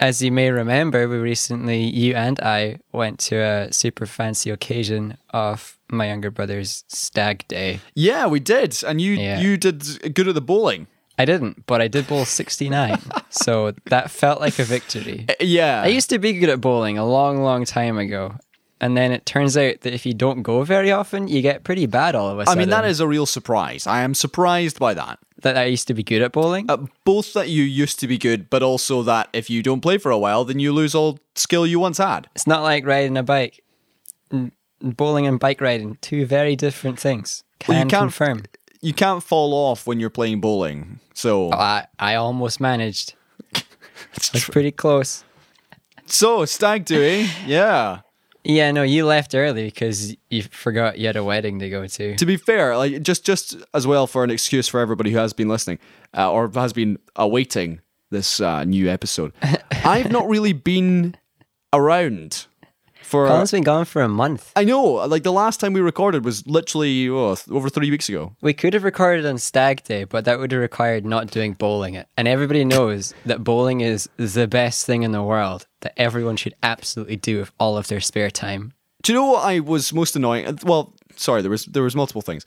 as you may remember, we recently, you and I, went to a super fancy occasion of my younger brother's stag day. Yeah, we did, and you Yeah. you did good at the bowling. I didn't, but I did bowl 69. so that felt like a victory. Yeah, I used to be good at bowling a long, long time ago. And then it turns out that if you don't go very often, you get pretty bad all of a I sudden. I mean, that is a real surprise. I am surprised by that. that I used to be good at bowling. Uh, both that you used to be good, but also that if you don't play for a while, then you lose all skill you once had. It's not like riding a bike. Bowling and bike riding, two very different things. Can Well, you can't- confirm. You can't fall off when you're playing bowling. So, I, I almost managed. I was pretty close. so stag do, eh? Yeah. Yeah, no, you left early because you forgot you had a wedding to go to. To be fair, like just just as well for an excuse for everybody who has been listening uh, or has been awaiting this uh, new episode, I've not really been around for. Colin's been gone for a month. I know, like the last time we recorded was literally oh, over three weeks ago. We could have recorded on Stag Day, but that would have required not doing bowling it. And everybody knows that bowling is the best thing in the world that everyone should absolutely do with all of their spare time. Do you know what I was most annoying? Uh, Well, sorry, there was there was multiple things,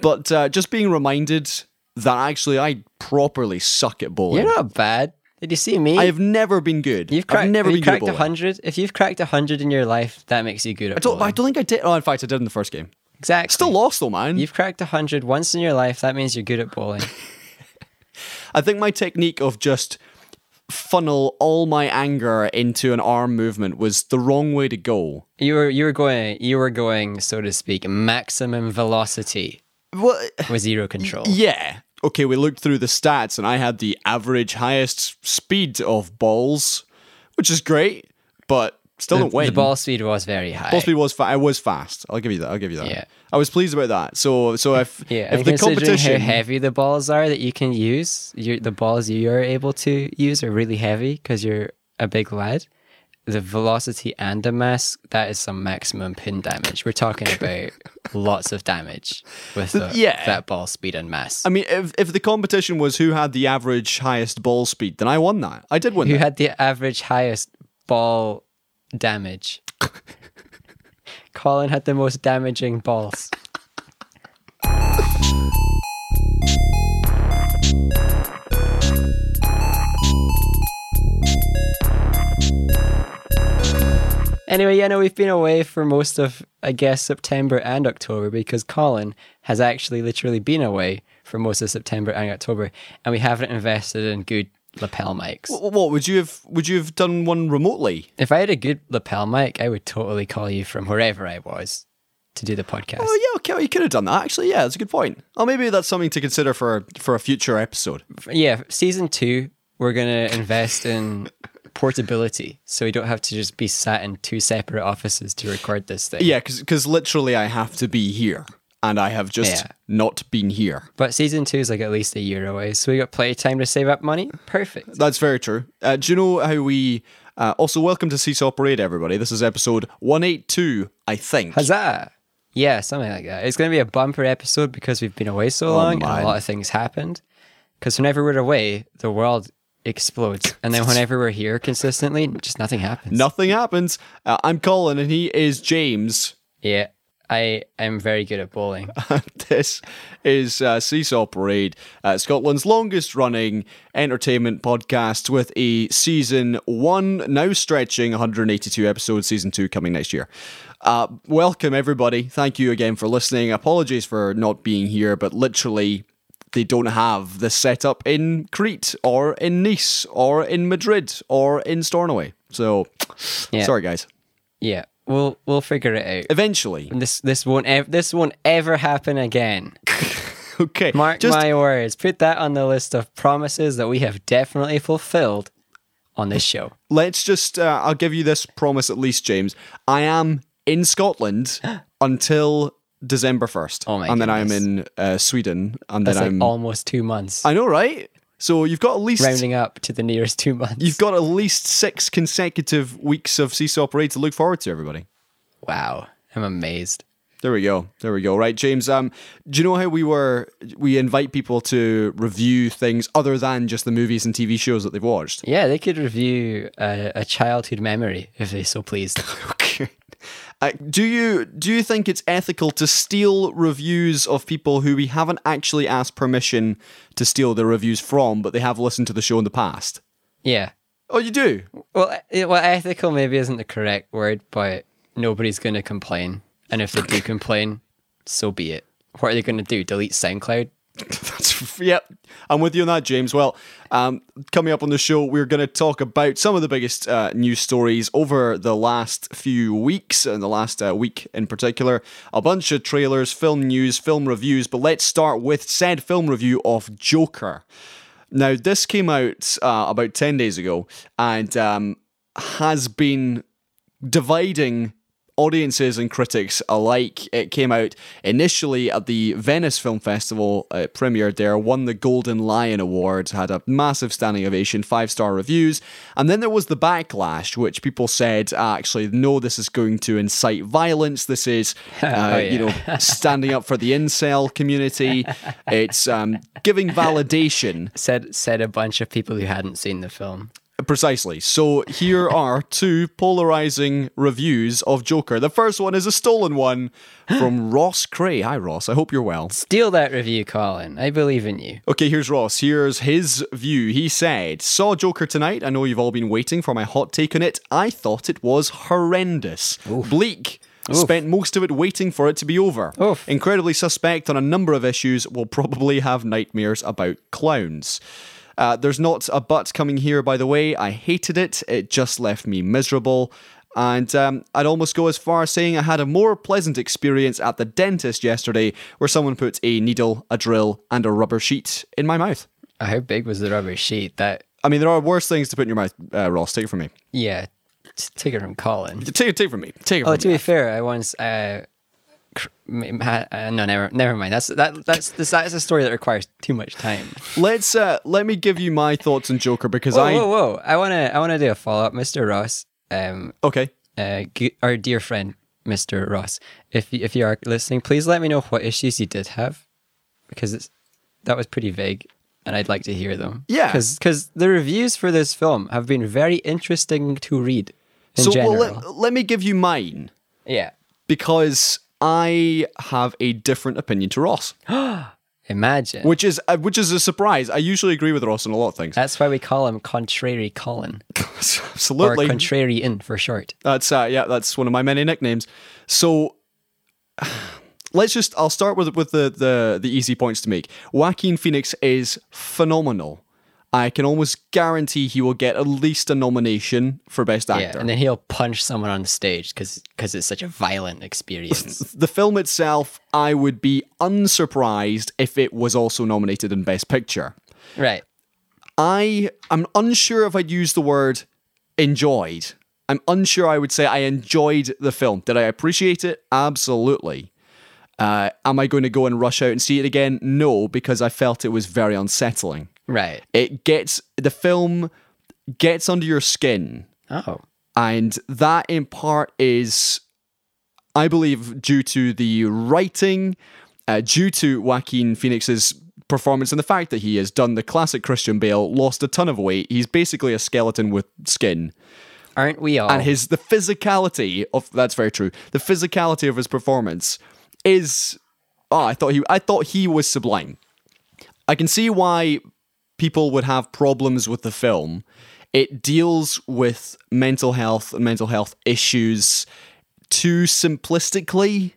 but uh, just being reminded that actually I properly suck at bowling. You're not bad. Did you see me? I have never been good. You've cracked, I've never been you good at bowling. hundred. If you've cracked hundred in your life, that makes you good at I don't. bowling. I don't think I did. Oh, in fact, I did in the first game. exactly. Still lost though, man. You've cracked hundred once in your life. That means you're good at bowling. I think my technique of just funnel all my anger into an arm movement was the wrong way to go. you were you were going you were going so to speak maximum velocity Well, with zero control. yeah. Okay, we looked through the stats, and I had the average highest speed of balls, which is great, but still The, don't win. the ball speed was very high. Ball speed was fa- I was fast. I'll give you that. I'll give you that. Yeah. I was pleased about that. So so if Yeah, if the competition how heavy the balls are that you can use, you the balls you are able to use are really heavy because you're a big lad. The velocity and the mass, that is some maximum pin damage. We're talking about lots of damage with the, Yeah. that ball speed and mass. I mean, if if the competition was who had the average highest ball speed, then I won that. I did win Who that. had the average highest ball damage? Colin had the most damaging balls. Anyway, yeah, no, we've been away for most of, I guess, September and October because Colin has actually literally been away for most of September and October, and we haven't invested in good lapel mics. Wh- What would you have? Would you have done one remotely? If I had a good lapel mic, I would totally call you from wherever I was to do the podcast. Oh yeah, okay, well, you could have done that. Actually, yeah, that's a good point. Oh, maybe that's something to consider for for a future episode. Yeah, season two, we're gonna invest in portability, so we don't have to just be sat in two separate offices to record this thing. Yeah, because literally I have to be here, and I have just Yeah. not been here. But season two is like at least a year away, so we got plenty of time to save up money. Perfect. That's very true. Uh, do you know how we? Uh, also, welcome to Seesaw Parade, everybody. This is episode one eight two, I think. Huzzah! Yeah, something like that. It's going to be a bumper episode because we've been away so long and a lot of things happened. Because whenever we're away, the world explodes. And then whenever we're here consistently, just nothing happens. Nothing happens. Uh, I'm Colin, and he is James. Yeah, I am very good at bowling. this is uh, Seesaw Parade, uh, Scotland's longest running entertainment podcast with a season one now stretching 182 episodes, season two coming next year. Uh, welcome, everybody. Thank you again for listening. Apologies for not being here, but literally, they don't have the setup in Crete or in Nice or in Madrid or in Stornoway. So, Yeah. sorry, guys. Yeah, we'll we'll figure it out. Eventually. This this won't ev- this won't ever happen again. Okay. Mark just- my words. Put that on the list of promises that we have definitely fulfilled on this show. let's just uh, i'll give you this promise at least james i am in scotland until december 1st Oh my and then i'm goodness. in uh, sweden and That's then like i'm almost two months. i know right so you've got at least rounding up to the nearest two months. you've got at least six consecutive weeks of seesaw parade to look forward to everybody wow, I'm amazed. There we go. There we go. Right, James. Um, do you know how we were? We invite people to review things other than just the movies and TV shows that they've watched. Yeah, they could review a, a childhood memory if they so pleased. Uh, do you do you think it's ethical to steal reviews of people who we haven't actually asked permission to steal their reviews from, but they have listened to the show in the past? yeah. Oh, you do. Well, well, ethical maybe isn't the correct word, but nobody's going to complain. And if they do complain, so be it. What are they going to do? Delete SoundCloud? That's yep. I'm with you on that, James. Well, um, coming up on the show, we're going to talk about some of the biggest uh, news stories over the last few weeks, and the last uh, week in particular. A bunch of trailers, film news, film reviews. But let's start with said film review of Joker. Now, this came out uh, about ten days ago, and um, has been dividing audiences and critics alike. It came out initially at the Venice Film Festival, uh, premiered there, won the Golden Lion Award, had a massive standing ovation, five star reviews. And then there was the backlash, which people said, uh, actually, no, this is going to incite violence. This is, uh, Oh, you know, standing up for the incel community. It's um, giving validation Said said a bunch of people who hadn't seen the film. Precisely. So here are two polarizing reviews of Joker. The first one is a stolen one from Ross Cray. Hi, Ross. I hope you're well. Steal that review, Colin. I believe in you. Okay, here's Ross. Here's his view. He said, Saw Joker tonight. I know you've all been waiting for my hot take on it. I thought it was horrendous. Bleak. Spent most of it waiting for it to be over. Oof. Incredibly suspect on a number of issues. Will probably have nightmares about clowns. Uh, there's not a but coming here, by the way. I hated it. It just left me miserable. And um, I'd almost go as far as saying I had a more pleasant experience at the dentist yesterday, where someone put a needle, a drill, and a rubber sheet in my mouth. How big was the rubber sheet? That I mean, there are worse things to put in your mouth, uh, Ross. Take it from me. yeah, take it from Colin. Take it, take it from me. Take it Oh, to me. be fair, I once cr- m- ha- uh, no, never, never mind. That's that that's this, that's a story that requires too much time. Let's uh, let me give you my thoughts on Joker because Whoa, I whoa, whoa! I wanna I wanna do a follow up, Mr. Ross. Um, okay. uh, our dear friend, Mr. Ross. If you, if you are listening, please let me know what issues you did have, because it's that was pretty vague, and I'd like to hear them. Yeah. because the reviews for this film have been very interesting to read. So well, let, let me give you mine yeah. because I have a different opinion to Ross, Imagine. which is uh, which is a surprise. I usually agree with Ross on a lot of things. That's why we call him Contrary Colin, or Absolutely. Contrarian for short. That's uh, yeah, that's one of my many nicknames. So let's just I'll start with with the, the the easy points to make. Joaquin Phoenix is phenomenal. I can almost guarantee he will get at least a nomination for best actor. Yeah, and then he'll punch someone on the stage because it's such a violent experience. the film itself, I would be unsurprised if it was also nominated in Best Picture. right. I am unsure if I'd use the word enjoyed. I'm unsure I would say I enjoyed the film. Did I appreciate it? Absolutely. Uh, am I going to go and rush out and see it again? No, because I felt it was very unsettling. Right. It gets the film gets under your skin, Oh. and that in part is, I believe, due to the writing, uh, due to Joaquin Phoenix's performance and the fact that he has done the classic Christian Bale, lost a ton of weight. He's basically a skeleton with skin. Aren't we all? And his the physicality of that's very true. The physicality of his performance is oh, I thought he I thought he was sublime. I can see why people would have problems with the film. It deals with mental health and mental health issues too simplistically.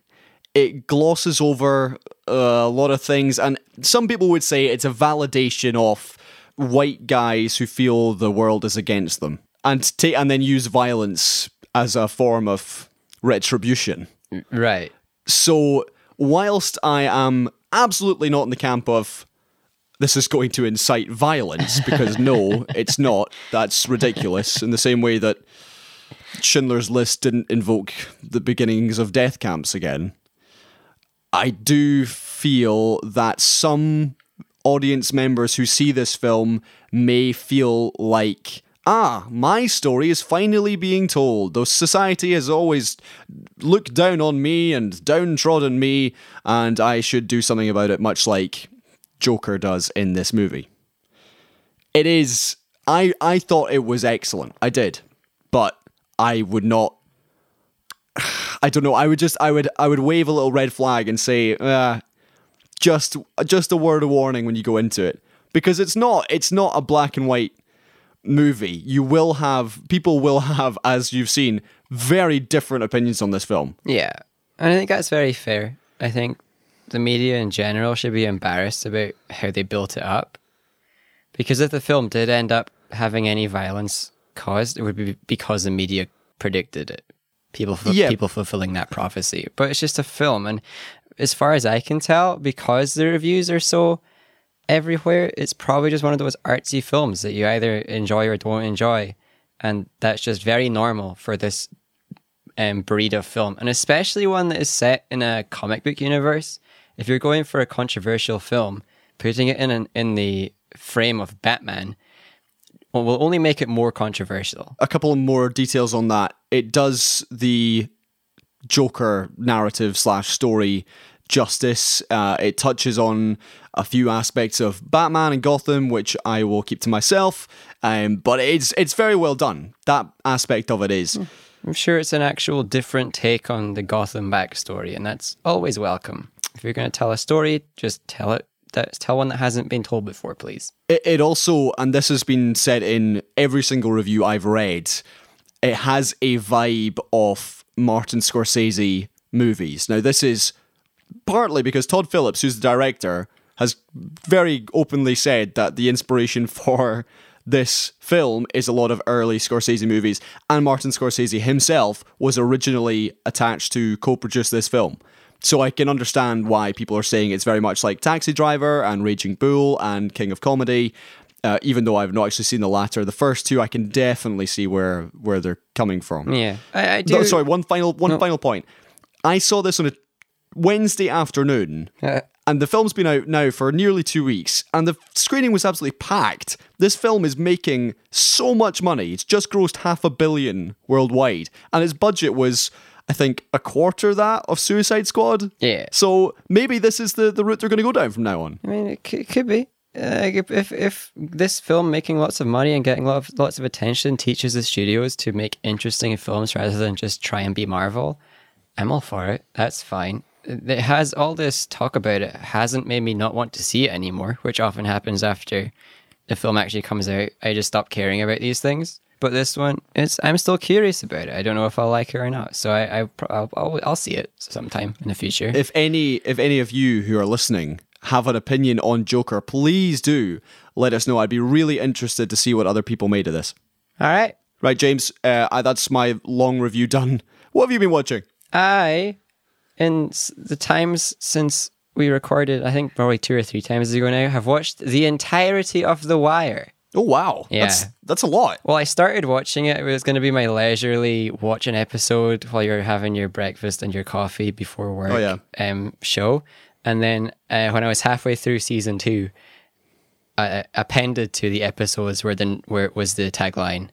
It glosses over a lot of things, and some people would say it's a validation of white guys who feel the world is against them, and take and then use violence as a form of retribution. right. So, whilst I am absolutely not in the camp of this is going to incite violence, because no, it's not. That's ridiculous. In the same way that Schindler's List didn't invoke the beginnings of death camps again. I do feel that some audience members who see this film may feel like ah, my story is finally being told. Though society has always looked down on me and downtrodden me, and I should do something about it, much like Joker does in this movie. It is. I I thought it was excellent. I did, but I would not. I don't know. I would just. I would. I would wave a little red flag and say, uh, just just a word of warning when you go into it because it's not. It's not a black and white movie. You will have people will have, as you've seen, very different opinions on this film. Yeah. And I think that's very fair. I think the media in general should be embarrassed about how they built it up. Because if the film did end up having any violence caused, it would be because the media predicted it. People, fu- Yeah. people fulfilling that prophecy. But it's just a film. And as far as I can tell, because the reviews are so everywhere, it's probably just one of those artsy films that you either enjoy or don't enjoy. And that's just very normal for this um, breed of film, and especially one that is set in a comic book universe. If you're going for a controversial film, putting it in an, in the frame of Batman will only make it more controversial. a couple more details on that. It does the Joker narrative slash story justice. Uh, it touches on a few aspects of Batman and Gotham, which I will keep to myself. Um, but it's it's very well done. That aspect of it is. I'm sure it's an actual different take on the Gotham backstory, and that's always welcome. If you're going to tell a story, just tell it. That, tell one that hasn't been told before, please. It, it also, and this has been said in every single review I've read, it has a vibe of Martin Scorsese movies. Now, this is partly because Todd Phillips, who's the director, has very openly said that the inspiration for this film is a lot of early Scorsese movies, and Martin Scorsese himself was originally attached to co produce this film. So I can understand why people are saying it's very much like Taxi Driver and Raging Bull and King of Comedy. Uh, even though I've not actually seen the latter, the first two I can definitely see where where they're coming from. Yeah, I, I do. No, sorry, one final one final point. I saw this on a Wednesday afternoon, Uh, and the film's been out now for nearly two weeks, and the screening was absolutely packed. This film is making so much money; it's just grossed half a billion worldwide, and its budget was, I think, a quarter that of Suicide Squad. Yeah. So maybe this is the the route they're going to go down from now on. I mean, it could, it could be. Uh, if, if if this film making lots of money and getting lots of, lots of attention teaches the studios to make interesting films rather than just try and be Marvel, I'm all for it. That's fine. It has all this talk about it hasn't made me not want to see it anymore, which often happens after the film actually comes out. I just stop caring about these things. But this one, it's I'm still curious about it. I don't know if I'll like it or not. So I, I I'll, I'll, I'll see it sometime in the future. If any if any of you who are listening have an opinion on Joker, please do let us know. I'd be really interested to see what other people made of this. all right. Right, James, uh, I, that's my long review done. What have you been watching? I, in the times since we recorded, I think probably two or three times ago now, have watched the entirety of The Wire. Oh wow, Yeah. that's that's a lot. Well, I started watching it. It was going to be my leisurely watch an episode while you're having your breakfast and your coffee before work Oh, yeah. um, show. And then uh, when I was halfway through season two, I appended to the episodes where the where it was the tagline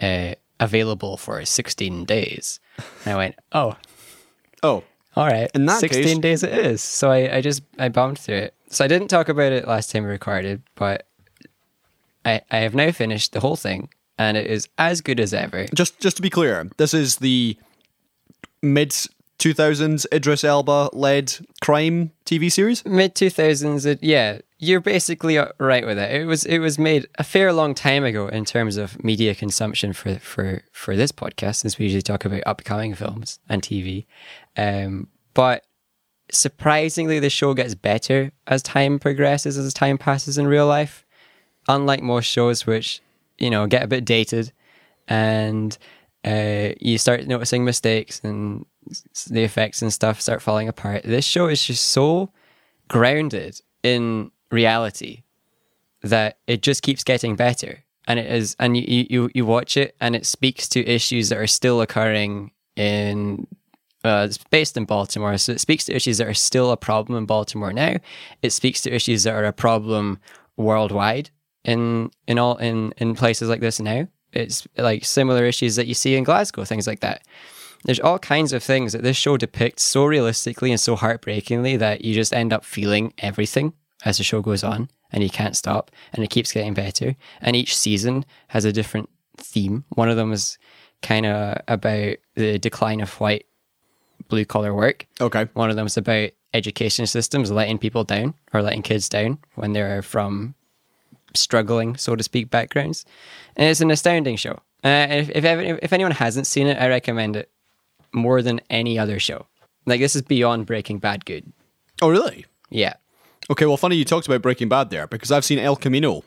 uh, available for 16 days. And I went, oh, Oh, all right. In that 16 case- days it is. So I, I just, I bumped through it. So I didn't talk about it last time we recorded, but I, I have now finished the whole thing and it is as good as ever. just just to be clear, this is the mid two thousands Idris Elba led crime TV series. Mid 2000s, it, yeah, you're basically uh, right with it. It was, it was made a fair long time ago in terms of media consumption for, for, for this podcast, since we usually talk about upcoming films and TV. Um, but surprisingly, the show gets better as time progresses, as time passes in real life. Unlike most shows, which you know get a bit dated, and uh, you start noticing mistakes and the effects and stuff start falling apart. This show is just so grounded in reality that it just keeps getting better, and it is. And you you you watch it, and it speaks to issues that are still occurring in uh, it's based in Baltimore, so it speaks to issues that are still a problem in Baltimore now. It speaks to issues that are a problem worldwide in in all in in places like this now. it's like similar issues that you see in Glasgow, things like that. There's all kinds of things that this show depicts so realistically and so heartbreakingly that you just end up feeling everything as the show goes on and you can't stop and it keeps getting better. And each season has a different theme. One of them is kind of about the decline of white blue collar work. Okay. One of them is about education systems letting people down or letting kids down when they're from struggling, so to speak, backgrounds. And it's an astounding show. Uh, if if, ever, if anyone hasn't seen it, I recommend it more than any other show. Like this is beyond Breaking Bad good. Oh, really? Yeah. Okay, well, funny you talked about Breaking Bad there because I've seen El Camino,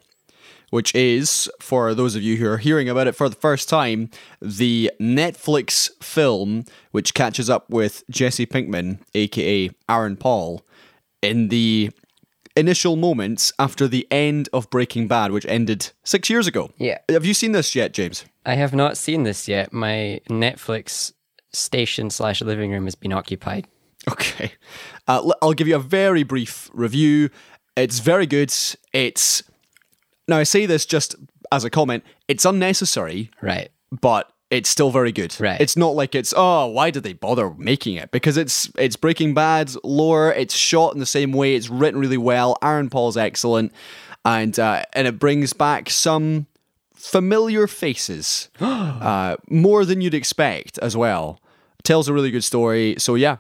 which is, for those of you who are hearing about it for the first time, the Netflix film which catches up with Jesse Pinkman, aka Aaron Paul, in the initial moments after the end of Breaking Bad, which ended six years ago. Yeah. Have you seen this yet, James? I have not seen this yet. My Netflix station slash living room has been occupied. Okay. Uh, l- I'll give you a very brief review. It's very good. It's. Now, I say this just as a comment. It's unnecessary, Right. but it's still very good. Right. It's not like it's, oh, why did they bother making it? Because it's it's Breaking Bad lore. It's shot in the same way. It's written really well. Aaron Paul's excellent. And, uh, and it brings back some familiar faces, uh, more than you'd expect as well. Tells a really good story. So, yeah,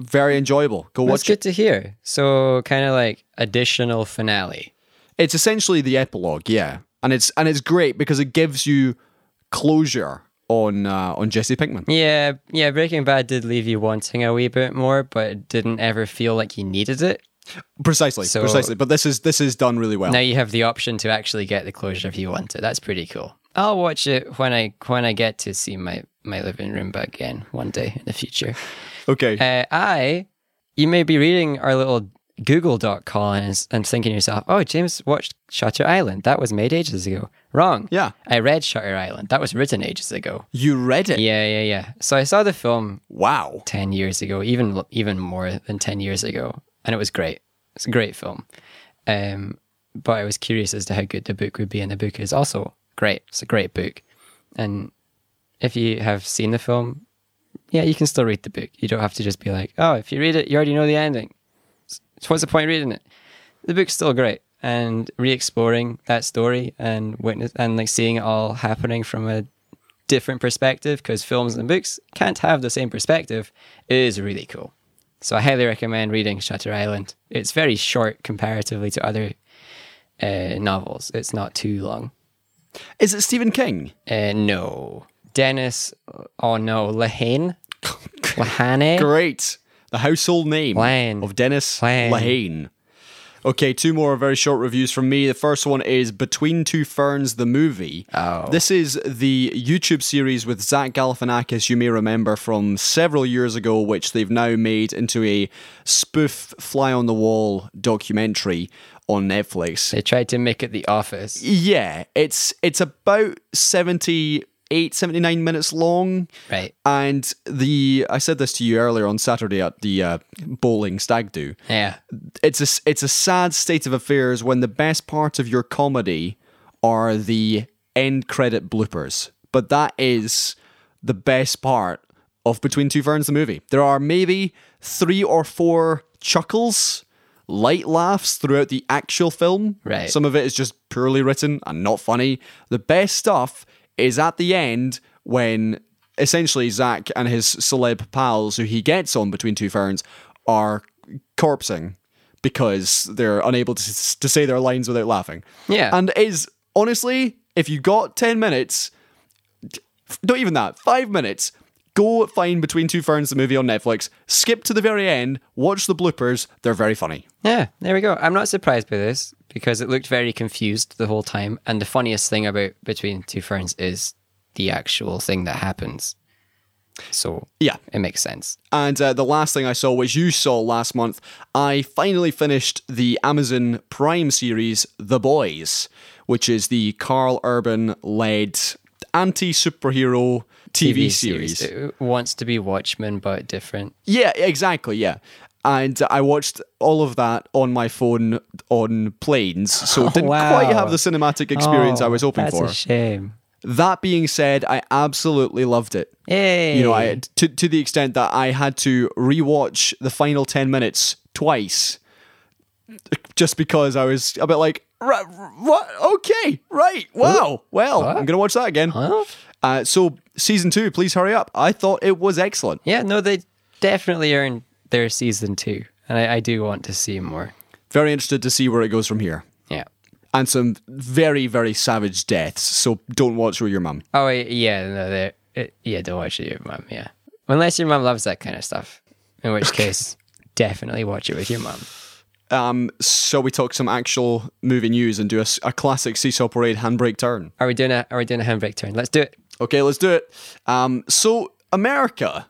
very enjoyable. Go watch. That's watch good it. to hear. So kind of like additional finale. It's essentially the epilogue, yeah, and it's and it's great because it gives you closure on uh, on Jesse Pinkman. Yeah, yeah. Breaking Bad did leave you wanting a wee bit more, but it didn't ever feel like you needed it. Precisely, So- precisely. But this is this is done really well. Now you have the option to actually get the closure if you want it. That's pretty cool. I'll watch it when I when I get to see my my living room again one day in the future. okay. Uh, I, you may be reading our little Google Doc column and, and thinking to yourself, "Oh, James watched Shutter Island. That was made ages ago." Wrong. Yeah. I read Shutter Island. That was written ages ago. you read it. Yeah, yeah, yeah. So I saw the film Wow. 10 years ago, even even more than 10 years ago, and it was great. It's a great film. Um, but I was curious as to how good the book would be, and the book is also great. It's a great book. And if you have seen the film, yeah, you can still read the book. You don't have to just be like, oh, if you read it, you already know the ending. So what's the point reading it? The book's still great. And re-exploring that story and witness and like seeing it all happening from a different perspective because films and books can't have the same perspective is really cool. So I highly recommend reading Shutter Island. It's very short comparatively to other uh, novels. It's not too long. Is it Stephen King? Uh, no, Dennis. Oh no, Lehane. Lehane. Great. The household name Lane. of Dennis Lane. Lehane. Okay, two more very short reviews from me. The first one is Between Two Ferns, the movie. Oh. This is the YouTube series with Zach Galifianakis, you may remember from several years ago, which they've now made into a spoof fly on the wall documentary on Netflix. They tried to make it The Office. Yeah, it's it's about 78, 79 minutes long. Right. And the I said this to you earlier on Saturday at the uh, bowling stag do. Yeah. It's a it's a sad state of affairs when the best part of your comedy are the end credit bloopers. But that is the best part of Between Two Ferns the movie. There are maybe three or four chuckles, light laughs throughout the actual film. Right. Some of it is just poorly written and not funny. The best stuff is at the end when essentially Zach and his celeb pals who he gets on between two ferns are corpsing because they're unable to, to say their lines without laughing. Yeah. And is honestly, if you got 10 minutes, not even that, five minutes, go find Between Two Ferns, the movie on Netflix, skip to the very end, watch the bloopers. They're very funny. Yeah, there we go. I'm not surprised by this because it looked very confused the whole time. And the funniest thing about Between Two Ferns is the actual thing that happens. So Yeah. it makes sense. And uh, the last thing I saw, which you saw last month, I finally finished the Amazon Prime series, The Boys, which is the Karl Urban led anti superhero TV, series. It wants to be Watchmen, but different. Yeah, exactly. Yeah. And I watched all of that on my phone on planes, so it didn't wow. quite have the cinematic experience I was hoping Oh, That's for. a shame. That being said, I absolutely loved it. Hey. You know, I to to the extent that I had to rewatch the final ten minutes twice, just because I was a bit like, "Right, what? Okay, right, wow, well, I'm gonna watch that again. Huh? Uh, so season two, please hurry up. I thought it was excellent. Yeah, no, they definitely earned their season two. And I, I do want to see more. Very interested to see where it goes from here. Yeah. And some very very savage deaths. So don't watch with your mum. Oh, yeah, no, it, yeah, don't watch it with your mum, yeah. Unless your mum loves that kind of stuff. In which case, definitely watch it with your mum. Um, so we talk some actual movie news and do a classic Seesaw Parade handbrake turn. Are we doing a are we doing a handbrake turn? Let's do it. Okay, let's do it. Um, so America.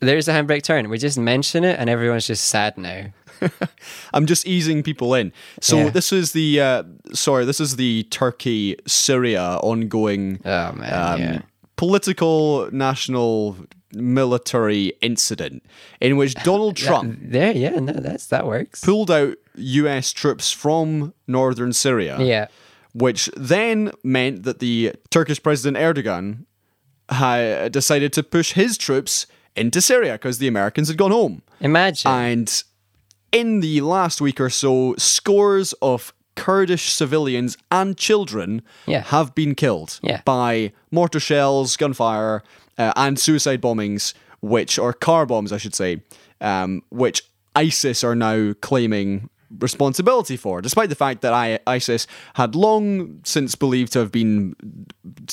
There's a handbrake turn. We just mention it and everyone's just sad now. I'm just easing people in. So Yeah. this is the uh, sorry, this is the Turkey Syria ongoing Oh man, um, yeah. political national military incident in which Donald Trump There, yeah, no, that's that works. pulled out US troops from northern Syria. Yeah. which then meant that the Turkish President Erdogan had decided to push his troops into Syria because the Americans had gone home. Imagine. And in the last week or so, scores of Kurdish civilians and children Yeah. have been killed Yeah. by mortar shells, gunfire, uh, and suicide bombings, which or car bombs, I should say, um, which ISIS are now claiming responsibility for, despite the fact that I, ISIS had long since believed to have been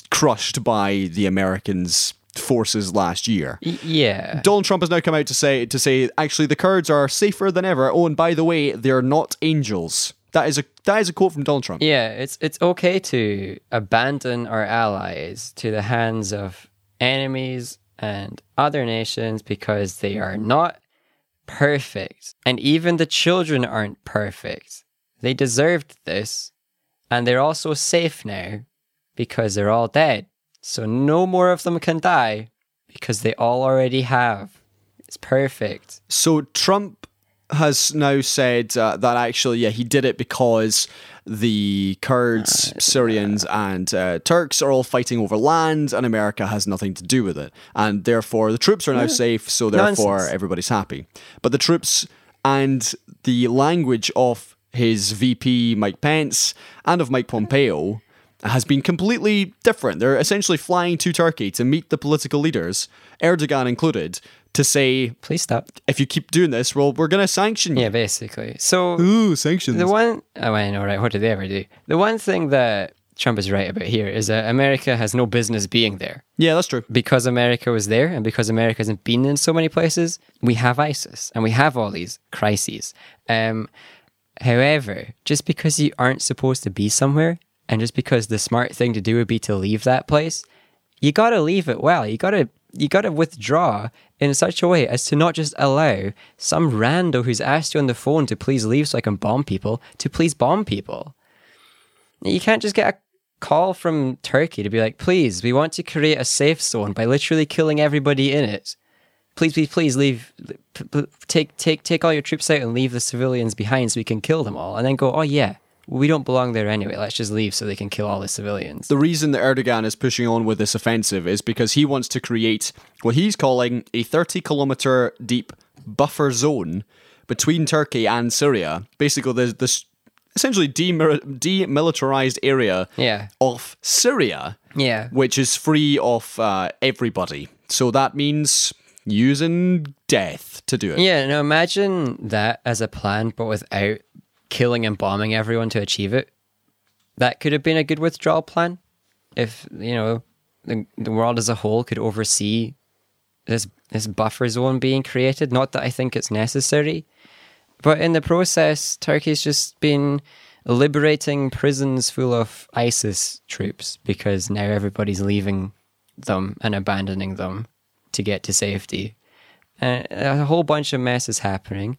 crushed by the Americans' forces last year. Yeah. Donald Trump has now come out to say to say actually the Kurds are safer than ever. Oh, and by the way, they're not angels. That is a that is a quote from Donald Trump. Yeah, it's it's okay to abandon our allies to the hands of enemies and other nations because they are not perfect. And even the children aren't perfect. They deserved this. And they're also safe now because they're all dead. So no more of them can die because they all already have. It's perfect. So Trump has now said uh, that actually, yeah, he did it because the Kurds, Syrians, and uh, Turks are all fighting over land, and America has nothing to do with it, and therefore the troops are now safe. So therefore Nonsense. everybody's happy. But the troops and the language of his VP Mike Pence and of Mike Pompeo has been completely different. They're essentially flying to Turkey to meet the political leaders, Erdogan included, to say Please stop. if you keep doing this, well, we're going to sanction you. Yeah, basically. So Ooh, sanctions. The one, oh, I know, right? What did they ever do? The one thing that Trump is right about here is that America has no business being there. yeah, that's true. Because America was there and because America hasn't been in so many places, we have ISIS and we have all these crises. Um, however, just because you aren't supposed to be somewhere and just because the smart thing to do would be to leave that place, you got to leave it well. You got to you got to withdraw in such a way as to not just allow some rando who's asked you on the phone to please leave so I can bomb people to please bomb people. You can't just get a call from Turkey to be like, please, we want to create a safe zone by literally killing everybody in it. Please, please, please leave. p- p- Take, take, take all your troops out and leave the civilians behind so we can kill them all. And then go, oh yeah, we don't belong there anyway. Let's just leave so they can kill all the civilians. The reason that Erdogan is pushing on with this offensive is because he wants to create what he's calling a 30 kilometer deep buffer zone between Turkey and Syria. Basically, there's this essentially demilitarized area Yeah. of Syria, Yeah. which is free of uh, everybody. So that means using death to do it. Yeah, now imagine that as a plan, but without killing and bombing everyone to achieve it. That could have been a good withdrawal plan. If, you know, the, the world as a whole could oversee this this buffer zone being created. Not that I think it's necessary. But in the process, Turkey's just been liberating prisons full of ISIS troops because now everybody's leaving them and abandoning them to get to safety. And a whole bunch of mess is happening.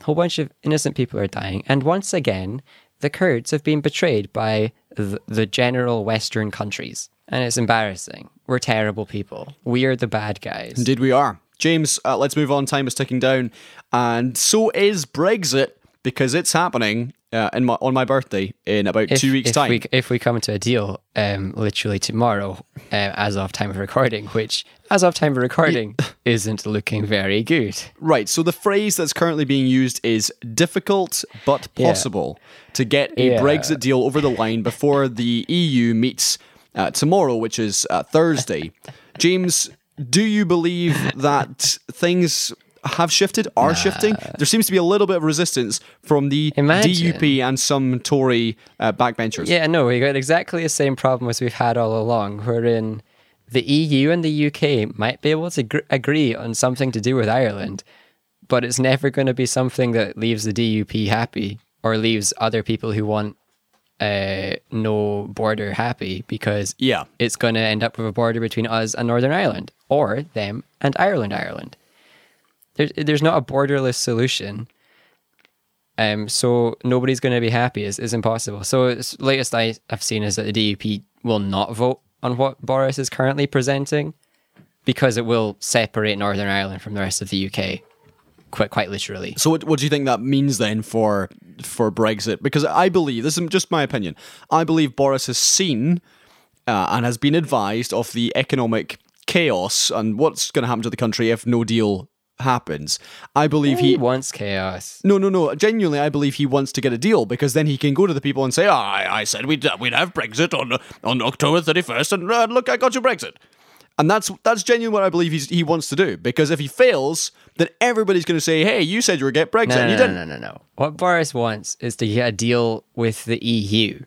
A whole bunch of innocent people are dying. And once again, the Kurds have been betrayed by the, the general Western countries. And it's embarrassing. We're terrible people. We are the bad guys. Indeed, we are. James, uh, let's move on. Time is ticking down. And so is Brexit because it's happening uh, in my, on my birthday in about two weeks' if time. We, if we come to a deal, um, literally tomorrow, uh, as of time of recording, which as of time of recording isn't looking very good. Right. So the phrase that's currently being used is difficult but Yeah. possible to get a Yeah. Brexit deal over the line before the EU meets uh, tomorrow, which is uh, Thursday. James, do you believe that things have shifted, are shifting? There seems to be a little bit of resistance from the Imagine. DUP and some Tory uh, backbenchers. Yeah, no, we got exactly the same problem as we've had all along, wherein the EU and the UK might be able to gr- agree on something to do with Ireland, but it's never going to be something that leaves the DUP happy or leaves other people who want uh, no border happy because Yeah. it's going to end up with a border between us and Northern Ireland or them and Ireland, Ireland. There's, there's not a borderless solution. Um, so nobody's going to be happy. It's, it's impossible. So it's latest I, I've seen is that the DUP will not vote on what Boris is currently presenting because it will separate Northern Ireland from the rest of the UK, quite quite literally. So what, what do you think that means then for for Brexit? Because I believe this is just my opinion. I believe Boris has seen uh, and has been advised of the economic chaos and what's going to happen to the country if no deal happens. I believe He he. wants chaos. No, no, no. Genuinely, I believe he wants to get a deal because then he can go to the people and say, oh, I, I said we'd, uh, we'd have Brexit on on October 31st, and uh, look, I got you Brexit. And that's that's genuinely what I believe he's, he wants to do. Because if he fails, then everybody's going to say, hey, you said you were going to get Brexit, No, and no, you no, didn't. no, no, no. What Boris wants is to get a deal with the EU,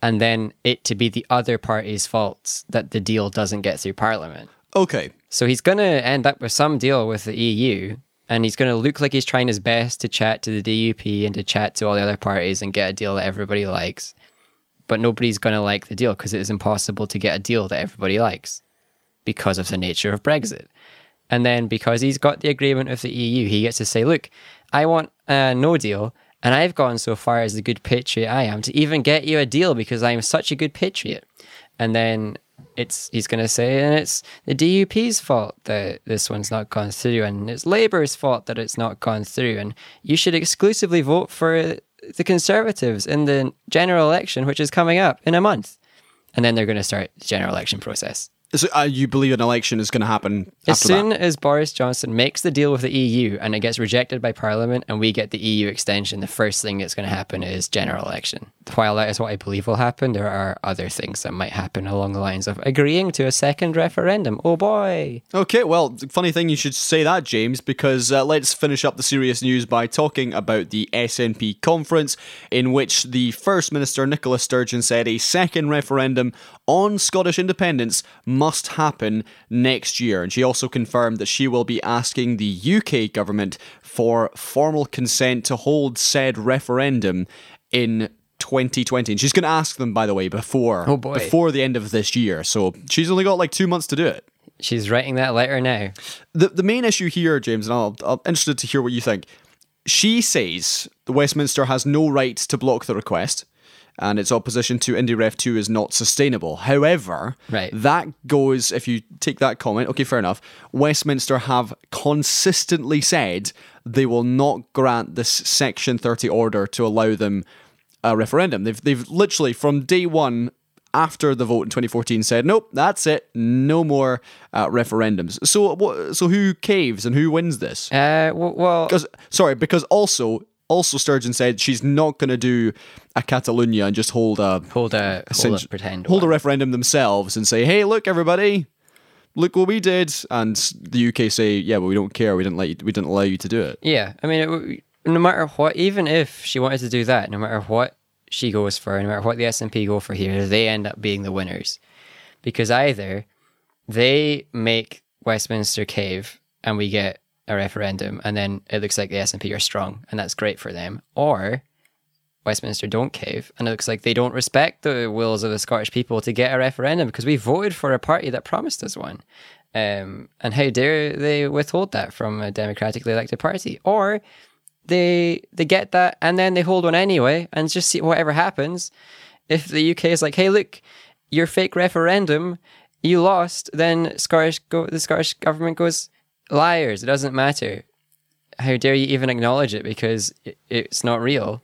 and then it to be the other party's fault that the deal doesn't get through Parliament. Okay. So he's going to end up with some deal with the EU, and he's going to look like he's trying his best to chat to the DUP and to chat to all the other parties and get a deal that everybody likes. But nobody's going to like the deal because it is impossible to get a deal that everybody likes because of the nature of Brexit. And then because he's got the agreement with the EU, he gets to say, look, I want a no deal. And I've gone so far as the good patriot I am to even get you a deal because I'm such a good patriot. And then it's he's going to say, and it's the DUP's fault that this one's not gone through, and it's Labour's fault that it's not gone through, and you should exclusively vote for the Conservatives in the general election, which is coming up in a month. And then they're going to start the general election process. So uh, you believe an election is going to happen As soon that? as Boris Johnson makes the deal with the EU and it gets rejected by Parliament and we get the EU extension, the first thing that's going to happen is general election. While that is what I believe will happen, there are other things that might happen along the lines of agreeing to a second referendum. Oh boy. Okay, well, funny thing you should say that, James, because uh, let's finish up the serious news by talking about the SNP conference, in which the First Minister Nicola Sturgeon said a second referendum on Scottish independence must happen next year. And she also confirmed that she will be asking the UK government for formal consent to hold said referendum in 2020. And she's going to ask them, by the way, before Oh, boy. before the end of this year. So she's only got like two months to do it. She's writing that letter now. The the main issue here, James, and I'll, I'm interested to hear what you think. She says the Westminster has no right to block the request, and its opposition to IndyRef 2 is not sustainable. However, Right. that goes, if you take that comment, okay, fair enough. Westminster have consistently said they will not grant this Section 30 order to allow them a referendum. They've, they've literally, from day one, after the vote in 2014 said, nope, that's it, no more uh, referendums. So, what, so who caves and who wins this? Uh, well, sorry, because also also Sturgeon said she's not going to do a Catalonia and just hold a hold a, hold Since- a pretend hold a referendum themselves and say, hey, look, everybody, look what we did, and the UK say, yeah, but we don't care, we didn't let you, we didn't allow you to do it. Yeah, I mean, it, no matter what, even if she wanted to do that, no matter what she goes for, no matter what the SNP go for here, they end up being the winners, because either they make Westminster cave and we get a referendum, and then it looks like the SNP are strong, and that's great for them, or Westminster don't cave, and it looks like they don't respect the wills of the Scottish people to get a referendum because we voted for a party that promised us one. Um, and how dare they withhold that from a democratically elected party? Or they they get that and then they hold one anyway and just see whatever happens. If the UK is like, hey, look, your fake referendum, you lost, then Scottish go the Scottish government goes liars. It doesn't matter. How dare you even acknowledge it because it, it's not real.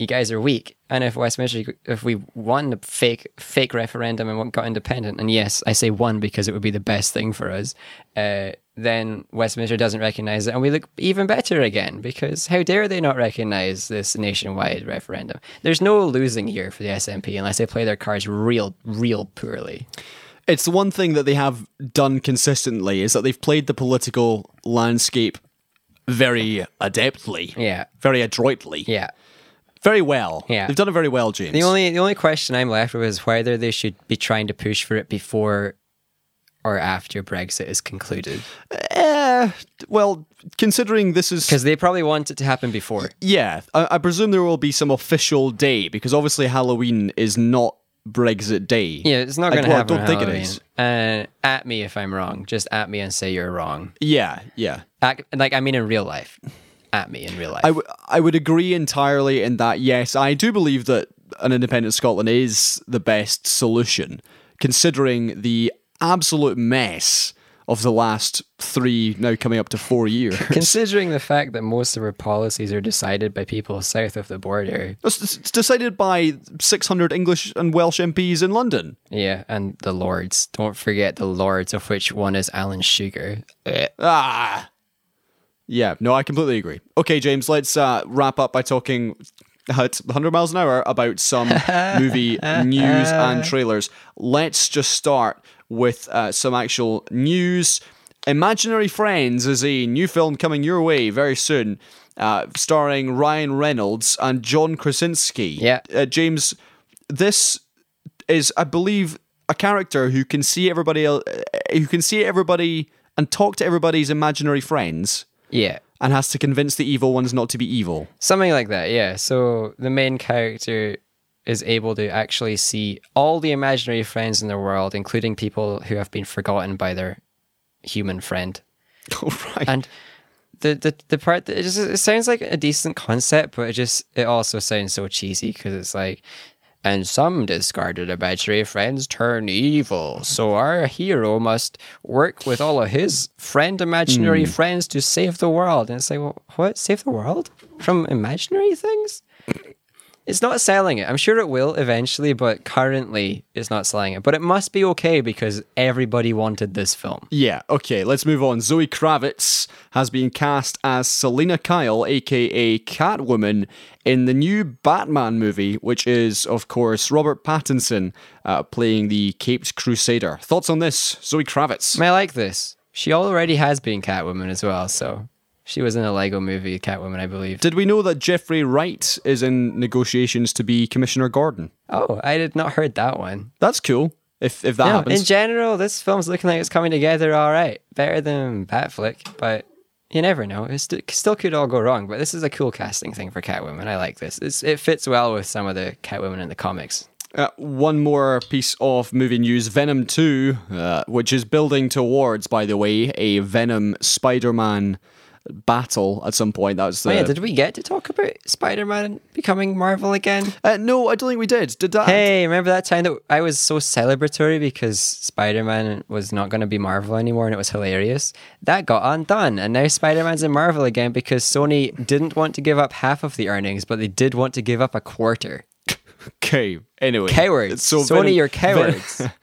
you guys are weak. And if Westminster, if we won the fake fake referendum and got independent, and yes, I say won because it would be the best thing for us, uh, then Westminster doesn't recognise it, and we look even better again. Because how dare they not recognise this nationwide referendum? There's no losing here for the SNP unless they play their cards real, real poorly. It's the one thing that they have done consistently is that they've played the political landscape very adeptly, Yeah, very adroitly, yeah. very well. Yeah. they've done it very well, James. The only the only question I'm left with is whether they should be trying to push for it before or after Brexit is concluded. Eh, well, considering this is Because they probably want it to happen before. Yeah, I, I presume there will be some official day because obviously Halloween is not Brexit Day. Yeah, it's not going to well, I happen. don't think it Halloween. is. Uh, at me if I'm wrong. Just at me and say you're wrong. Yeah, yeah. At, like I mean in real life. At me in real life. I, w- I would agree entirely in that, yes, I do believe that an independent Scotland is the best solution, considering the absolute mess of the last three, now coming up to four years. Considering the fact that most of our policies are decided by people south of the border. it's, it's decided by 600 English and Welsh MPs in London. Yeah, and the Lords. Don't forget the Lords, of which one is Alan Sugar. Eh. Ah. Yeah, no, I completely agree. Okay, James, let's uh, wrap up by talking at 100 miles an hour about some movie news and trailers. Let's just start with uh, some actual news. Imaginary Friends is a new film coming your way very soon, uh, starring Ryan Reynolds and John Krasinski. Yeah. Uh, James, this is, I believe, a character who can see everybody, el- uh, who can see everybody and talk to everybody's imaginary friends, Yeah. and has to convince the evil ones not to be evil. Something like that, yeah. So the main character is able to actually see all the imaginary friends in the world, including people who have been forgotten by their human friend. Oh right. And the the, the part that it just it sounds like a decent concept, but it just it also sounds so cheesy because it's like and some discarded imaginary friends turn evil. So our hero must work with all of his friend imaginary hmm. friends to save the world. And it's like, well, what? Save the world? From imaginary things? It's not selling it. I'm sure it will eventually, but currently it's not selling it. But it must be okay because everybody wanted this film. Yeah, okay, let's move on. Zoe Kravitz has been cast as Selina Kyle, aka Catwoman, in the new Batman movie, which is, of course, Robert Pattinson uh, playing the Caped Crusader. Thoughts on this, Zoe Kravitz? I like this. She already has been Catwoman as well, so she was in a Lego movie, Catwoman, I believe. Did we know that Jeffrey Wright is in negotiations to be Commissioner Gordon? Oh, I did not heard that one. That's cool. If if that No, happens, in general, this film's looking like it's coming together all right. Better than Batfleck, but you never know. It st- still could all go wrong, but this is a cool casting thing for Catwoman. I like this. It's, it fits well with some of the Catwoman in the comics. Uh, one more piece of movie news Venom 2, uh, which is building towards, by the way, a Venom Spider Man battle at some point. That's the. Oh yeah, did we get to talk about Spider-Man becoming Marvel again? uh, no, I don't think we did. Did that? Hey, remember that time that I was so celebratory because Spider Man was not going to be Marvel anymore and it was hilarious? That got undone. And now Spider Man's in Marvel again because Sony didn't want to give up half of the earnings, but they did want to give up a quarter. Okay, anyway. Cowards. So Sony, Venom- you're cowards.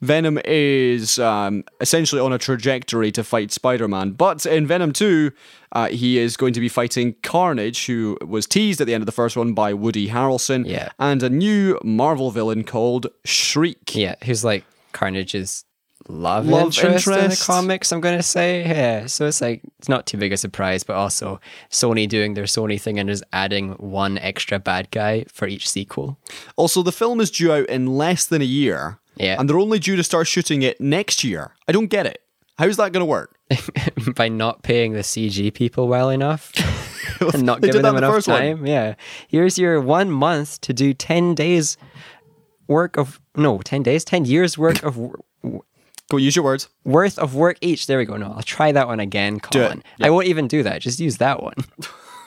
Venom is um, essentially on a trajectory to fight Spider Man, but in Venom 2, uh, he is going to be fighting Carnage, who was teased at the end of the first one by Woody Harrelson, Yeah. and a new Marvel villain called Shriek. yeah, who's like Carnage's love, Love interest, in the comics, I'm going to say. Yeah, so it's like, it's not too big a surprise, but also Sony doing their Sony thing and just adding one extra bad guy for each sequel. Also, the film is due out in less than a year, Yeah. and they're only due to start shooting it next year. I don't get it. How's that going to work? by not paying the CG people well enough and not giving them the enough first one. time. Yeah. Here's your one month to do 10 days work of, no, 10 days, 10 years work of Go use your words. worth of work each. There we go. No, I'll try that one again, it. Colin. I won't even do that. Just use that one.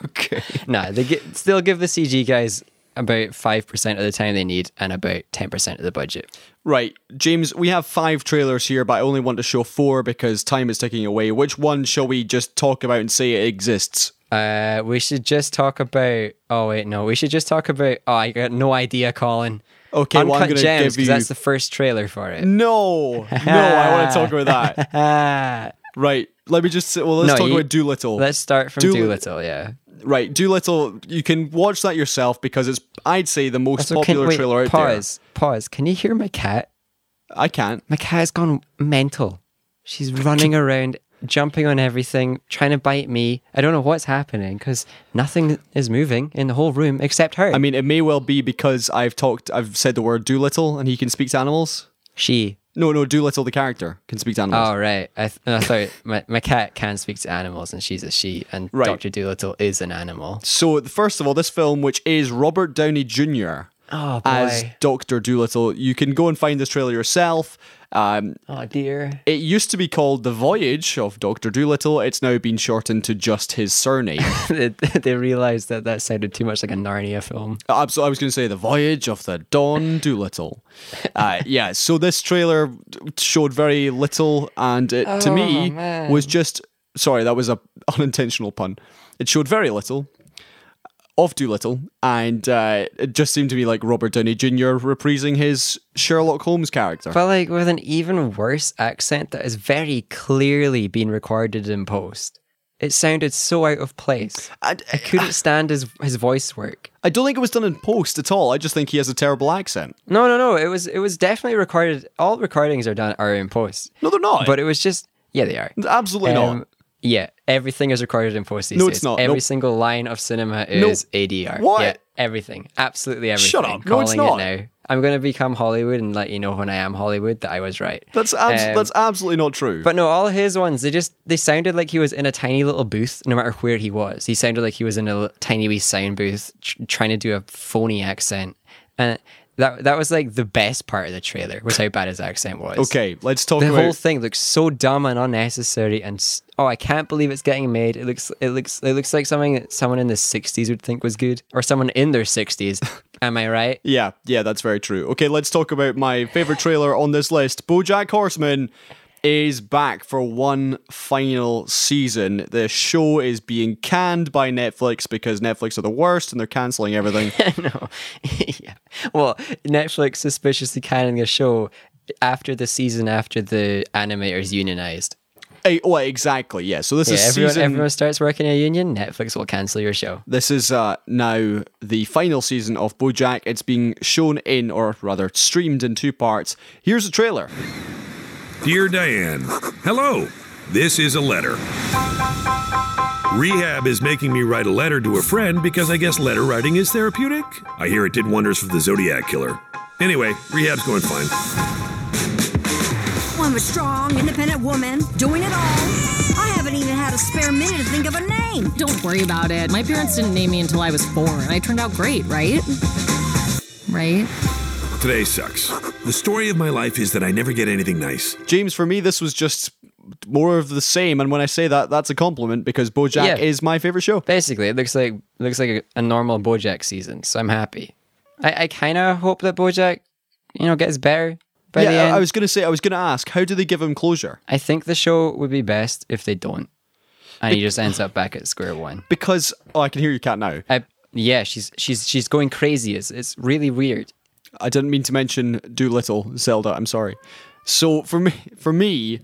Okay. nah, they get, still give the CG guys about 5% of the time they need and about 10% of the budget. Right, James, we have five trailers here, but I only want to show four because time is ticking away. Which one shall we just talk about and say it exists? Uh, we should just talk about. Oh wait, no, we should just talk about. Oh, I got no idea, Colin. Okay, Uncut well, I'm going to give you. that's the first trailer for it. No, no, I want to talk about that. Right. Let me just. Well, let's No, talk you- about Dolittle. Let's start from Dool- Dolittle. Yeah. Right, Dolittle. You can watch that yourself because it's, I'd say, the most So can- popular wait, trailer out there. pause. Pause. Can you hear my cat? I can't. My cat has gone mental. She's running around, jumping on everything, trying to bite me. I don't know what's happening because nothing is moving in the whole room except her. I mean, it may well be because I've talked, I've said the word Dolittle, and he can speak to animals. she. No, no, Dolittle, the character, can speak to animals. Oh right. I, th- I thought my, my cat can speak to animals and she's a she, and Right. Doctor Dolittle is an animal. So, first of all, this film, which is Robert Downey Jr. Oh as Doctor Dolittle, you can go and find this trailer yourself. Um, oh dear. it used to be called The Voyage of Doctor Dolittle. It's now been shortened to just his surname. they, they realized that that sounded too much like a Narnia film. Absolutely, I was going to say The Voyage of the Don Dolittle. Uh, yeah, so this trailer showed very little, and it, to Oh, me man. was just sorry, that was a unintentional pun. It showed very little of Dolittle, and uh, it just seemed to me like Robert Downey Jr. reprising his Sherlock Holmes character. But like with an even worse accent that has very clearly been recorded in post. It sounded so out of place. And, I couldn't stand his his voice work. I don't think it was done in post at all. I just think he has a terrible accent. No, no, no. It was it was definitely recorded. All recordings are done are in post. No, they're not. But it was just yeah, they are. absolutely Um, not. Yeah, everything is recorded in post these No, it's not. Every Nope. single line of cinema is ADR. What? Yeah, everything. Absolutely everything. Shut up. No, it's not. it now. I'm going to become Hollywood and let you know when I am Hollywood that I was right. That's abs- Um, that's absolutely not true. But no, all his ones, they just they sounded like he was in a tiny little booth, no matter where he was. He sounded like he was in a tiny wee sound booth, tr- trying to do a phony accent, and that that was like the best part of the trailer was how bad his accent was. okay, let's talk about The about. whole thing looks so dumb and unnecessary, and oh, I can't believe it's getting made. It looks, it looks, it looks like something that someone in the '60s would think was good, or someone in their 60s. Am I right? Yeah, yeah, that's very true. Okay, let's talk about my favorite trailer on this list. BoJack Horseman is back for one final season. The show is being canned by Netflix because Netflix are the worst and they're canceling everything. no. yeah. Well, Netflix suspiciously canning a show after the season after the animators unionized. Eh, oh, exactly. Yeah. So this Yeah, is everyone, season. everyone starts working in a union, Netflix will cancel your show. This is uh, now the final season of BoJack. It's being shown in, or rather, streamed in two parts. Here's a trailer. Dear Diane, hello. This is a letter. Rehab is making me write a letter to a friend because I guess letter writing is therapeutic. I hear it did wonders for the Zodiac Killer. Anyway, rehab's going fine. I'm a strong, independent woman, doing it all. I haven't even had a spare minute to think of a name. Don't worry about it. My parents didn't name me until I was four, and I turned out great, right? Right? Today sucks. The story of my life is that I never get anything nice. James, for me, this was just more of the same. And when I say that, that's a compliment because BoJack Yeah. is my favorite show. Basically, it looks like looks like a, a normal BoJack season, so I'm happy. I, I kind of hope that BoJack, you know, gets better by the yeah, end. I, I was going to say, I was going to ask, how do they give him closure? I think the show would be best if they don't, and he just ends up back at square one. Because oh, I can hear your cat now. I, yeah, she's she's she's going crazy. It's it's really weird. I didn't mean to mention Dolittle, Zelda. I'm sorry. So for me, for me,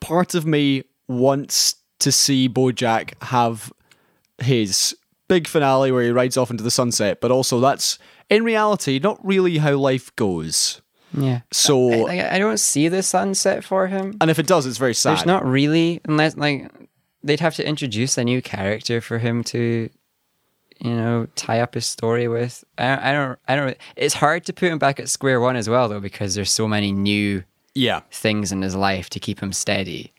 part of me wants to see BoJack have his big finale where he rides off into the sunset, but also that's in reality not really how life goes. Yeah. So, Like, I don't see the sunset for him. and if it does, it's very sad. There's not really, unless like they'd have to introduce a new character for him to, you know, tie up his story with. I, I don't, I don't. It's hard to put him back at square one as well, though, because there's so many new yeah. things in his life to keep him steady.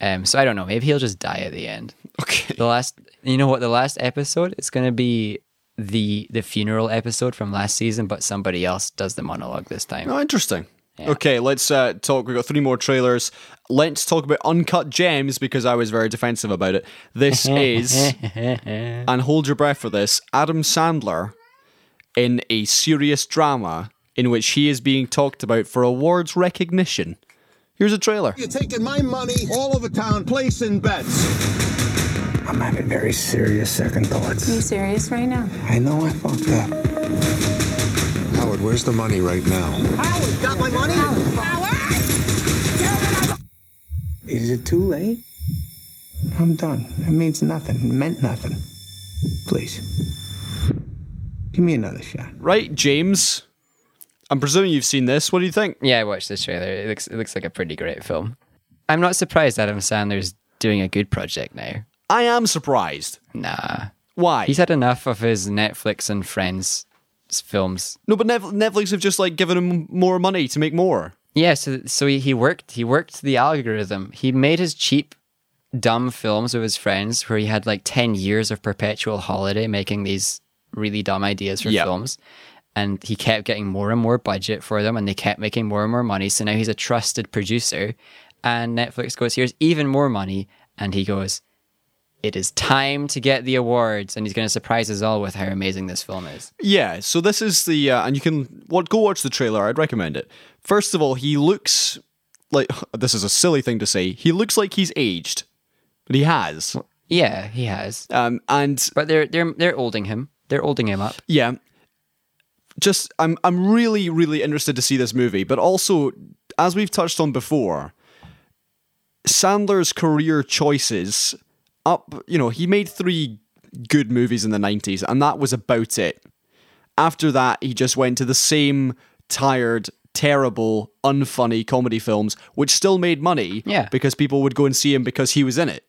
Um, so I don't know. Maybe he'll just die at the end. Okay. The last, you know what? The last episode it's going to be the the funeral episode from last season, but somebody else does the monologue this time. Oh, interesting. Okay, let's uh, talk. We've got three more trailers. Let's talk about Uncut Gems because I was very defensive about it. This is, and hold your breath for this, Adam Sandler in a serious drama in which he is being talked about for awards recognition. Here's a trailer. You're taking my money all over town, placing bets. I'm having very serious second thoughts. Are you serious right now? I know I fucked up. Howard, where's the money right now? Howard, Got my money? Howard! Is it too late? I'm done. It means nothing. It meant nothing. Please. Give me another shot. Right, James? I'm presuming you've seen this. What do you think? Yeah, I watched this trailer. It looks it looks like a pretty great film. I'm not surprised Adam Sandler's doing a good project now. I am surprised. Nah. Why? He's had enough of his Netflix and Friends s- films. no, but Netflix have just like given him more money to make more. Yeah, so so he, he worked he worked the algorithm. He made his cheap dumb films with his friends where he had like 10 years of perpetual holiday making these really dumb ideas for Yeah. films. And he kept getting more and more budget for them and they kept making more and more money. So now he's a trusted producer. And Netflix goes, here's even more money. And he goes, it is time to get the awards. And he's going to surprise us all with how amazing this film is. Yeah, so this is the uh, and you can what go watch the trailer. I'd recommend it. First of all, he looks like this is a silly thing to say. He looks like he's aged, but he has. Yeah, he has. Um, and But they're they're they're olding him. They're olding him up. yeah, just I'm I'm really really interested to see this movie, but also as we've touched on before, Sandler's career choices up. You know, he made three good movies in the '90s, and that was about it. After that, he just went to the same tired, terrible, unfunny comedy films, which still made money Yeah. because people would go and see him because he was in it.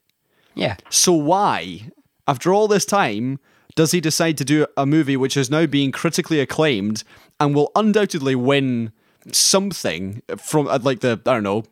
Yeah. So why, after all this time, does he decide to do a movie which is now being critically acclaimed and will undoubtedly win something from uh, like the I don't know,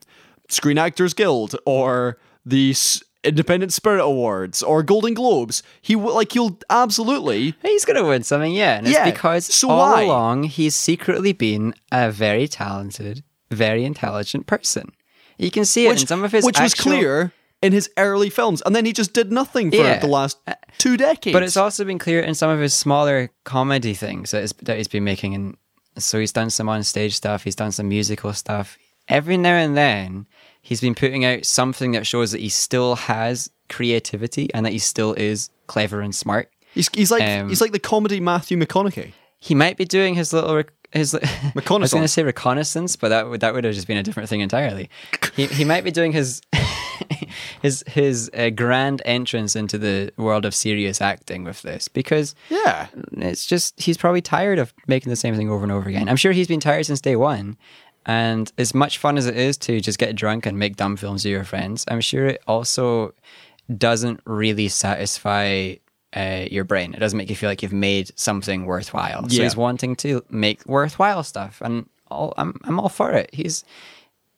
Screen Actors Guild or the Independent Spirit Awards or Golden Globes? He will like he'll absolutely He's gonna win something, yeah. And it's Yeah, because so all why? along he's secretly been a very talented, very intelligent person. You can see it in some of his which was clear in his early films, and then he just did nothing for Yeah. the last uh, two decades. But it's also been clear in some of his smaller comedy things that, is, that he's been making. And so he's done some on stage stuff, he's done some musical stuff. Every now and then, he's been putting out something that shows that he still has creativity and that he still is clever and smart. he's, he's like um, he's like the comedy Matthew McConaughey. He might be doing his little rec- his. I was going to say reconnaissance, but that would that would have just been a different thing entirely. He he might be doing his his his uh, grand entrance into the world of serious acting with this because Yeah. it's just he's probably tired of making the same thing over and over again. I'm sure he's been tired since day one. And as much fun as it is to just get drunk and make dumb films with your friends, I'm sure it also doesn't really satisfy uh, your brain. It doesn't make you feel like you've made something worthwhile. So he's wanting to make worthwhile stuff, and all, I'm I'm all for it. He's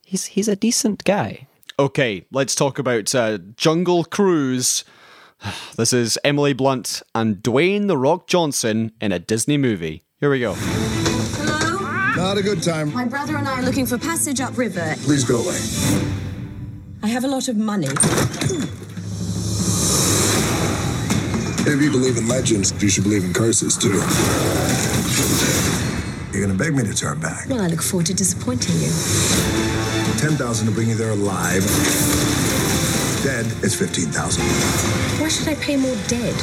he's he's a decent guy. Okay, let's talk about uh, Jungle Cruise. This is Emily Blunt and Dwayne The Rock Johnson in a Disney movie. Here we go. Not a good time. My brother and I are looking for passage upriver. Please go away. I have a lot of money. If you believe in legends, you should believe in curses too. You're gonna beg me to turn back. Well, I look forward to disappointing you. Ten thousand to bring you there alive. Dead is fifteen thousand. Why should I pay more dead?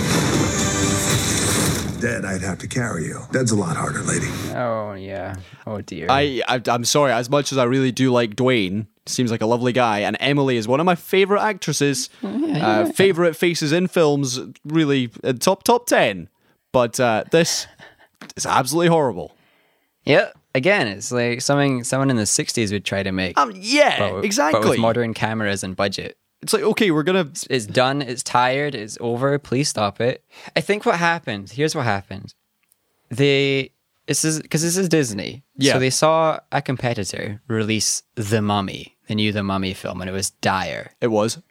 Dead, I'd have to carry you. Dead's a lot harder, lady. Oh yeah. Oh dear. I, I I'm sorry. As much as I really do like Dwayne, seems like a lovely guy, and Emily is one of my favorite actresses. uh, favorite faces in films, really uh, top top ten. But uh, this is absolutely horrible. yeah. Again, it's like something someone in the '60s would try to make. Um, yeah, but exactly. But with modern cameras and budget. It's like okay, we're gonna It's done. It's tired. It's over. Please stop it. I think what happened. Here's what happened. They this is because this is Disney. Yeah. So they saw a competitor release The Mummy, the new The Mummy film, and it was dire. It was.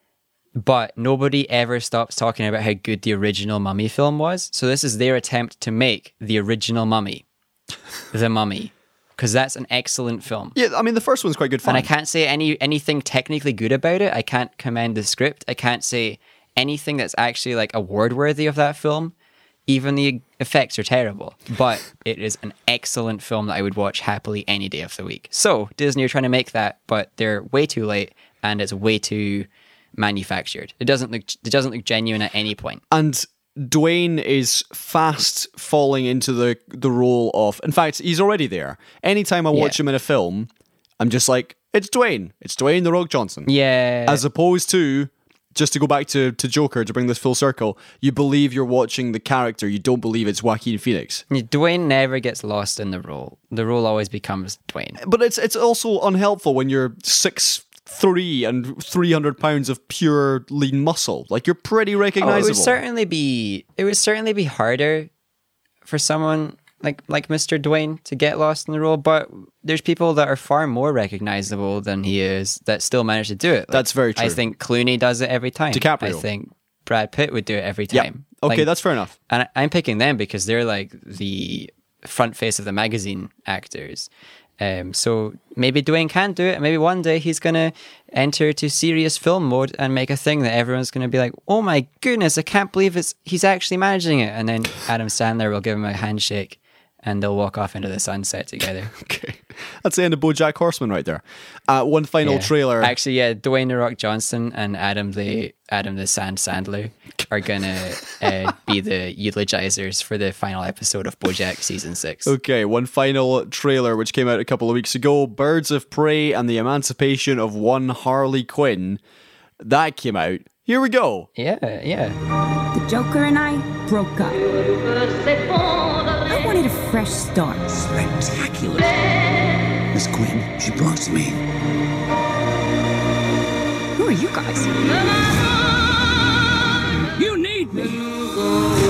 But nobody ever stops talking about how good the original Mummy film was. So this is their attempt to make the original Mummy, The Mummy, because that's an excellent film. Yeah, I mean the first one's quite good fun. And I can't say any anything technically good about it. I can't commend the script. I can't say anything that's actually like award worthy of that film. Even the effects are terrible, but it is an excellent film that I would watch happily any day of the week. So Disney are trying to make that, but they're way too late, and it's way too manufactured. It doesn't look it doesn't look genuine at any point. And Dwayne is fast falling into the the role of. In fact, he's already there. Anytime I watch Yeah. him in a film, I'm just like, it's Dwayne. It's Dwayne the Rock Johnson. Yeah. As opposed to just to go back to, to Joker to bring this full circle, you believe you're watching the character. You don't believe it's Joaquin Phoenix. Dwayne never gets lost in the role. The role always becomes Dwayne. But it's it's also unhelpful when you're six three and three hundred pounds of pure lean muscle. Like you're pretty Oh, it would certainly be it would certainly be harder for someone like like Mr. Dwayne to get lost in the role, but there's people that are far more recognizable than he is that still manage to do it. Like, That's very true. I think Clooney does it every time. DiCaprio. I think Brad Pitt would do it every time. Okay, Like, that's fair enough. and I- I'm picking them because they're like the front face of the magazine actors. Um, so maybe Dwayne can do it. Maybe one day he's gonna enter to serious film mode and make a thing that everyone's gonna be like, "Oh my goodness, I can't believe it's he's actually managing it." And then Adam Sandler will give him a handshake, and they'll walk off into the sunset together. Okay, that's the end of BoJack Horseman right there. Uh, one final Yeah. trailer. Actually, yeah, Dwayne the Rock Johnson and Adam the Adam the Sand Sandler are gonna uh, be the eulogizers for the final episode of BoJack season six. Okay, one final trailer which came out a couple of weeks ago Birds of Prey and the Emancipation of One Harley Quinn. That came out. Here we go. Yeah, yeah. The Joker and I broke up. I wanted a fresh start. Spectacular. Miss Quinn, she belongs to me. Who are you guys? You need me.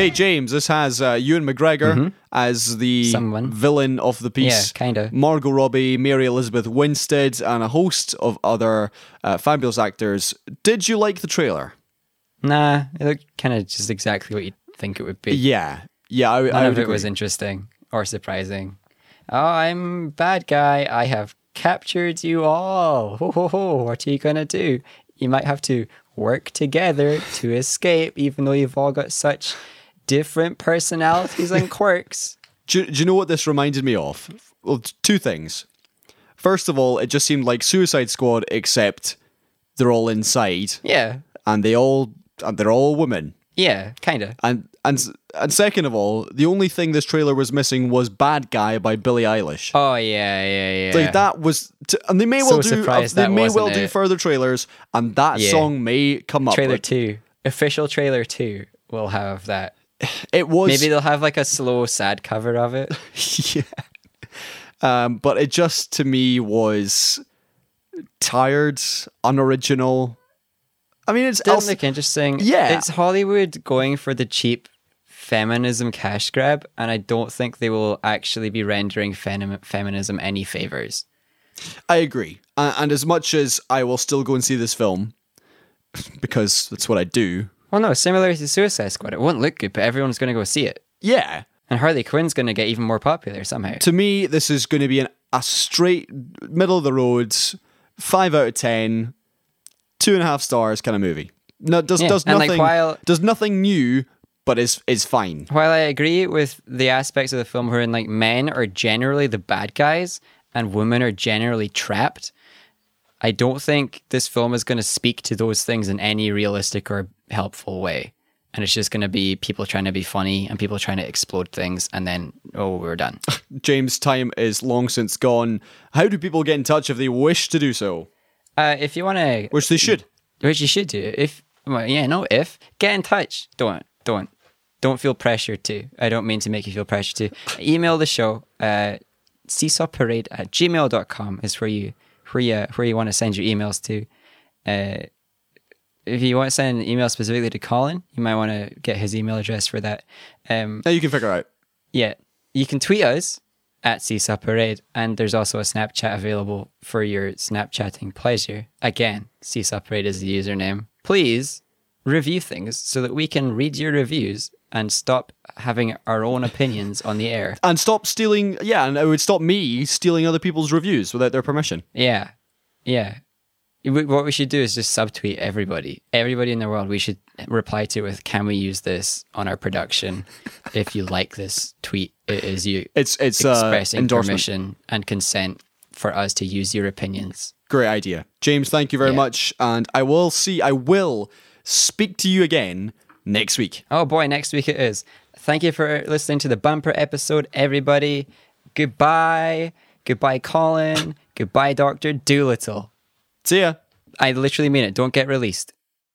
Okay, James, this has uh, Ewan McGregor as the Mm-hmm. Someone. villain of the piece. Yeah, kinda. Margot Robbie, Mary Elizabeth Winstead, and a host of other uh, fabulous actors. Did you like the trailer? Nah, it looked kind of just exactly what you'd think it would be. Yeah. Yeah, I, None I of it was interesting or surprising. Oh, I'm bad guy. I have captured you all. Ho ho ho! What are you gonna do? You might have to work together to escape, even though you've all got such different personalities and quirks. Do, do you know what this reminded me of? Well, two things. First of all, it just seemed like Suicide Squad, except they're all inside Yeah, and they all and they're all women. yeah, kind of. And and and second of all, the only thing this trailer was missing was "Bad Guy" by Billie Eilish. Oh yeah, yeah, yeah. Like that was, t- and they may So well do. Uh, they may well wasn't do further trailers, and that Yeah. song may come up. Trailer two, official trailer two, will have that. It was Maybe they'll have like a slow, sad cover of it. yeah. Um, but it just to me was tired, unoriginal. I mean, it's also, look interesting. Yeah. It's Hollywood going for the cheap feminism cash grab, and I don't think they will actually be rendering fem- feminism any favors. I agree. Uh, and as much as I will still go and see this film because that's what I do. Well, no, similar to Suicide Squad, it won't look good, but everyone's going to go see it. Yeah, And Harley Quinn's going to get even more popular somehow. to me, this is going to be an, a straight middle of the road, five out of ten, two and a half stars kind of movie. No, does Yeah, does and, like, nothing while- does nothing new, but is is fine. While I agree with the aspects of the film wherein like men are generally the bad guys and women are generally trapped, I don't think this film is going to speak to those things in any realistic or helpful way. And it's just going to be people trying to be funny and people trying to explode things, and then oh, we're done. James' time is long since gone. How do people get in touch if they wish to do so? uh, if you want to, Which they should. which you should do, if well, yeah, no, if get in touch. Don't don't don't feel pressured to. I don't mean to make you feel pressured to. Email the show. Uh, seesawparade at gmail.com is where you where you where you want to send your emails to. Uh, if you want to send an email specifically to Colin, you might want to get his email address for that. Um, Now you can figure out. yeah, you can tweet us at Seesaw Parade, and there's also a Snapchat available for your Snapchatting pleasure. Again, Seesaw Parade is the username. Please review things so that we can read your reviews and stop having our own opinions on the air. And stop stealing. Yeah, and it would stop me stealing other people's reviews without their permission. Yeah, yeah. What we should do is just subtweet everybody, everybody in the world. We should reply to with, "Can we use this on our production? if you like this tweet, it is you It's it's uh, expressing endorsement. permission and consent for us to use your opinions." Great idea, James. Thank you very Yeah. much, and I will see. I will speak to you again next week. Oh boy, next week it is. Thank you for listening to the bumper episode, everybody. Goodbye. Goodbye, Colin. Goodbye, Doctor Dolittle. See ya. I literally mean it. Don't get released.